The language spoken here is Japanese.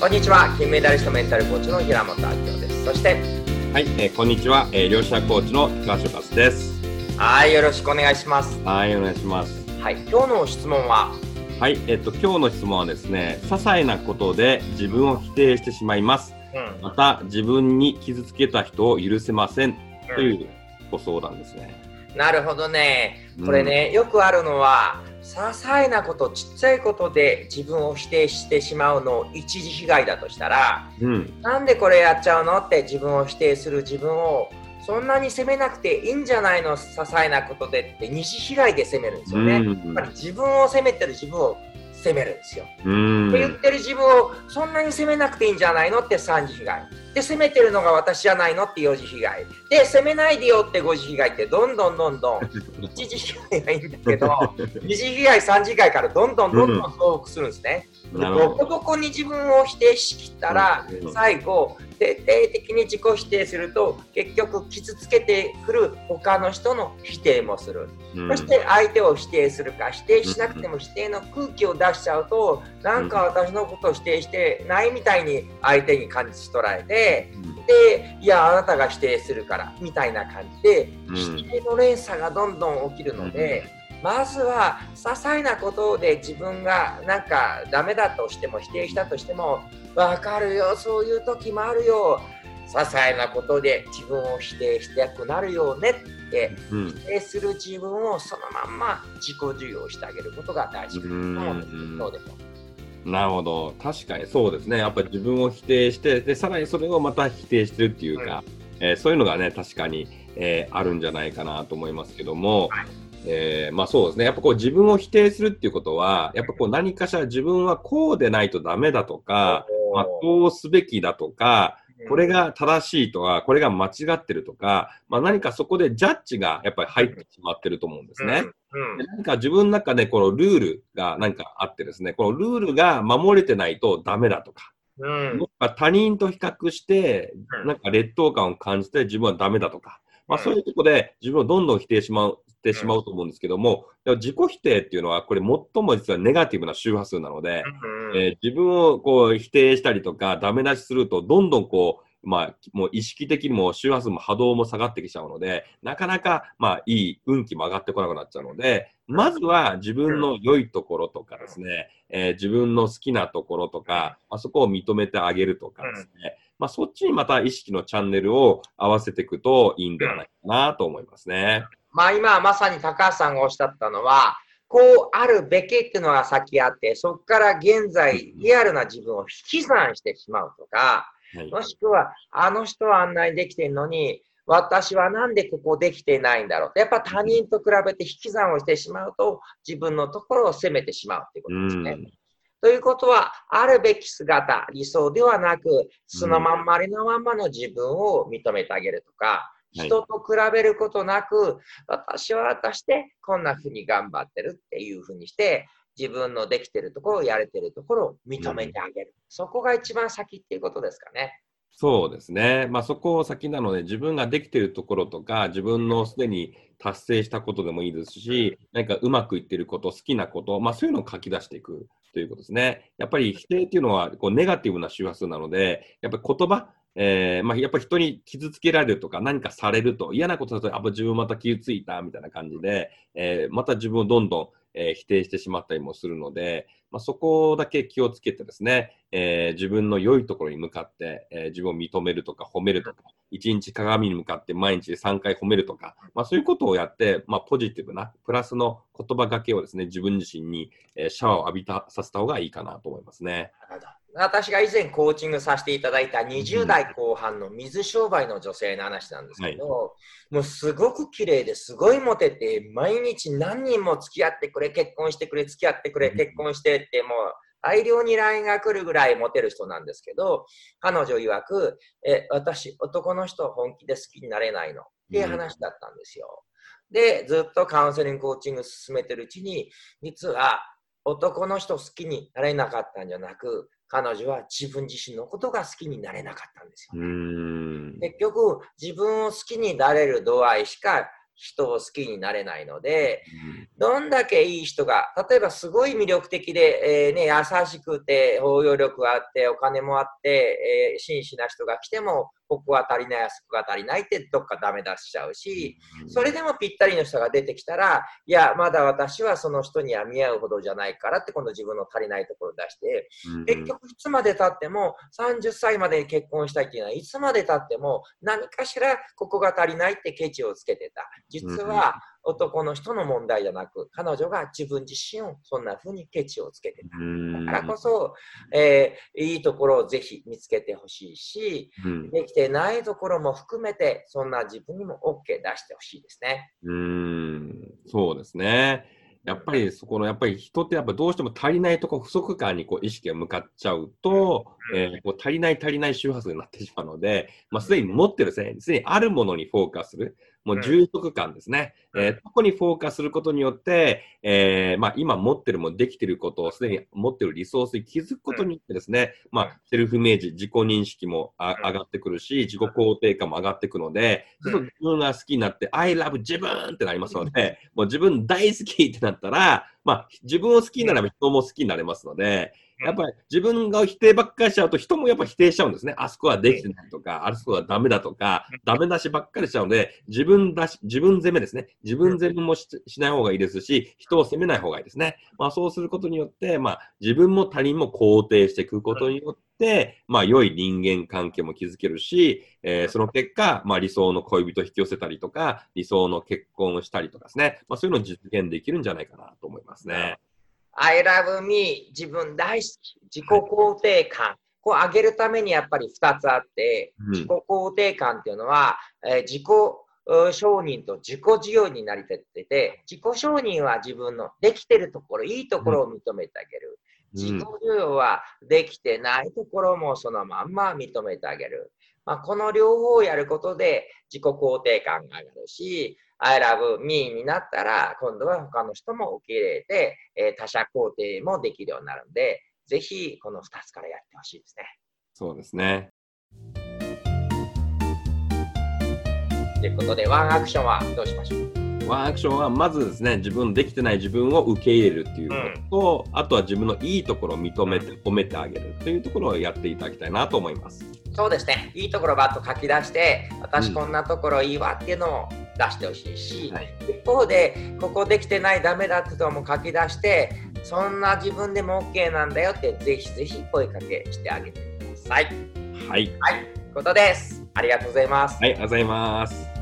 こんにちは金メダリストメンタルコーチの平本明夫ですそしてはい、えーこんにちは、えー、両者コーチの高橋和です。はいよろしくお願いしますはい、お願いします。はい今日の質問は？はい、えっ、と、今日の質問はですね、些細なことで自分を否定してしまいます。うんまた、自分に傷つけた人を許せません。というご相談ですね。なるほどねこれね、よくあるのは些細なことちっちゃいことで自分を否定してしまうのを一時被害だとしたらうん。なんでこれやっちゃうのって自分を否定する自分をそんなに責めなくていいんじゃないの些細なことでって二次被害で責めるんですよね。うんやっぱり自分を責めてる自分を責めるんですよ。うん。って言ってる自分をそんなに責めなくていいんじゃないのって三次被害。で、責めてるのが私じゃないのって四次被害。で、責めないでよって五次被害ってどんどんどんどん 一次被害がいいんだけど、二次被害、三次被害からどんどんどんどん増幅するんですね。でなるほど。ボコボコに自分を否定しきったらうん最後徹底的に自己否定すると結局傷つけてくる他の人の否定もする、うん。そして相手を否定するか否定しなくても否定の空気を出しちゃうとなんか私のことを否定してないみたいに相手に感じ取られてでいやあなたが否定するからみたいな感じでうん。否定の連鎖がどんどん起きるので、まずは些細なことで自分がなんかダメだとしても否定したとしても分かるよそういう時もあるよ些細なことで自分を否定したくなるよねってうん。否定する自分をそのまんま自己授与してあげることが大事かなと思うんでなるほど。確かにそうですね。やっぱり自分を否定して、で、さらにそれをまた否定してるっていうか、えーそういうのがね、確かに、えーあるんじゃないかなと思いますけども、はいえーまあそうですね。やっぱこう自分を否定するっていうことは、やっぱこう何かしら自分はこうでないとダメだとか、まあ、こうすべきだとか、これが正しいとか、これが間違ってるとか、まあ、何かそこでジャッジがやっぱり入ってしまってると思うんですね。で何か自分の中でこのルールが何かあってですね、このルールが守れてないとダメだとか、うん。他人と比較してう、ん。なんか劣等感を感じて自分はダメだとか、まあ、うんそういうところで自分をどんどん否定しまうしてしまうと思うんですけども、でも自己否定っていうのは、これ最も実はネガティブな周波数なので、うん。えー自分をこう否定したりとか、ダメ出しすると、どんどんこう、まあ、もう意識的にも周波数も波動も下がってきちゃうので、なかなか、まあ、いい運気も上がってこなくなっちゃうので、まずは自分の良いところとかですね、えー自分の好きなところとか、まあ、そこを認めてあげるとかですね、まあ、そっちにまた意識のチャンネルを合わせていくといいんではないかなと思いますね。まあ今まさに高橋さんがおっしゃったのは、こうあるべきっていうのが先あって、そこから現在リアルな自分を引き算してしまうとか、はい。もしくはあの人はあんなにできてるのに、私はなんでここできてないんだろうってやっぱ他人と比べて引き算をしてしまうと、自分のところを責めてしまうっていうことですね。うんということは、あるべき姿、理想ではなく、そのまんまりのまんまの自分を認めてあげるとか、はい人と比べることなく、私は私でこんな風に頑張ってるっていう風にして、自分のできてるところ、やれてるところを認めてあげる。そこが一番先っていうことですかね。そうですね。まあそこを先なので、自分ができているところとか、自分のすでに達成したことでもいいですし、何かうまくいってること、好きなこと、まあそういうのを書き出していくということですね。やっぱり否定っていうのはこうネガティブな周波数なので、やっぱり言葉、えーまあ、やっぱり人に傷つけられるとか何かされると嫌なことだと、あ、自分また傷ついたみたいな感じで、えーまた自分をどんどん、えー否定してしまったりもするので、まあ、そこだけ気をつけてですね、えー自分の良いところに向かって、えー自分を認めるとか褒めるとか、1日鏡に向かって毎日3回褒めるとか、まあ、そういうことをやって、まあ、ポジティブな、プラスの言葉がけをですね、自分自身に、えシャワーを浴びたさせた方がいいかなと思いますね。私が以前コーチングさせていただいた20代後半の水商売の女性の話なんですけど、もうすごく綺麗です。ごいモテて、毎日何人も付き合ってくれ、結婚してくれ、付き合ってくれ、うん結婚してって、もう大量に LINE が来るぐらいモテる人なんですけど、彼女曰く、え私、男の人本気で好きになれないのっていう話だったんですよ。で、ずっとカウンセリング、コーチング進めてるうちに、実は男の人好きになれなかったんじゃなく、彼女は自分自身のことが好きになれなかったんですよ。うーん。結局、自分を好きになれる度合いしか人を好きになれないので、どんだけいい人が、例えばすごい魅力的で、えー、ね、優しくて、包容力があって、お金もあって、えー、真摯な人が来ても、ここは足りない、あそこが足りないってどっかダメ出しちゃうし、それでもぴったりの人が出てきたら、いや、まだ私はその人には見合うほどじゃないからって、今度自分の足りないところを出して、結局いつまでたっても、30歳まで結婚したいっていうのは、いつまでたっても何かしらここが足りないってケチをつけてた。実は、男の人の問題じゃなく、彼女が自分自身をそんな風にケチをつけてた。だからこそ、えー、いいところをぜひ見つけてほしいし、うん、できてないところも含めて、そんな自分にも OK 出してほしいですね。うん、そうですね。やっぱりそこのやっぱり人ってやっぱどうしても足りないとこ不足感にこう意識が向かっちゃうと、えー、こう足りない足りない周波数になってしまうので、まあ、すでに持ってるすでにあるものにフォーカスする。もう充足感ですね。うん、えー、ここにフォーカスすることによって、えー、まあ、今持ってるもできてることをすでに持ってるリソースに気づくことによってですね、うん、まあ、セルフイメージ、自己認識も上がってくるし、自己肯定感も上がってくるので、ちょっと自分が好きになって、I love 自分ってなりますので、もう自分大好きってなったら、まあ、自分を好きになれば人も好きになれますので、やっぱり自分が否定ばっかりしちゃうと人もやっぱ否定しちゃうんですね。あそこはできてないとか、あそこはダメだとか、ダメ出しばっかりしちゃうので、自分だし、自分責めですね。自分責めもしない方がいいですし、人を責めない方がいいですね。まあそうすることによって、まあ自分も他人も肯定していくことによって、まあ良い人間関係も築けるし、えー、その結果、まあ理想の恋人を引き寄せたりとか、理想の結婚をしたりとかですね。まあそういうのを実現できるんじゃないかなと思いますね。I love me 自分大好き自己肯定感、こう上げるためにやっぱり2つあって、自己肯定感っていうのは、えー、自己承認と自己需要になりてってて、自己承認は自分のできてるところ、いいところを認めてあげる。自己需要はできてないところもそのまんま認めてあげる。まあ、この両方をやることで自己肯定感が上がるし、I love me になったら、今度は他の人も受け入れて、えー、他者肯定もできるようになるんで、ぜひこの2つからやってほしいですね。そうですね。ということで、ワンアクションはどうしましょう？ワンアクションはまずですね、自分できてない自分を受け入れるっていうことと、うん、あとは自分のいいところを認めて、褒めてあげるというところをやっていただきたいなと思います。そうですね、いいところばっと書き出して、私こんなところいいわっていうのを出してほしいし、うんはい、一方で、ここできてない、ダメだってとも書き出して、そんな自分でも OK なんだよって、ぜひぜひ声かけしてあげてください。はい。はい。ことです。ありがとうございます。はい、ありがとうございます。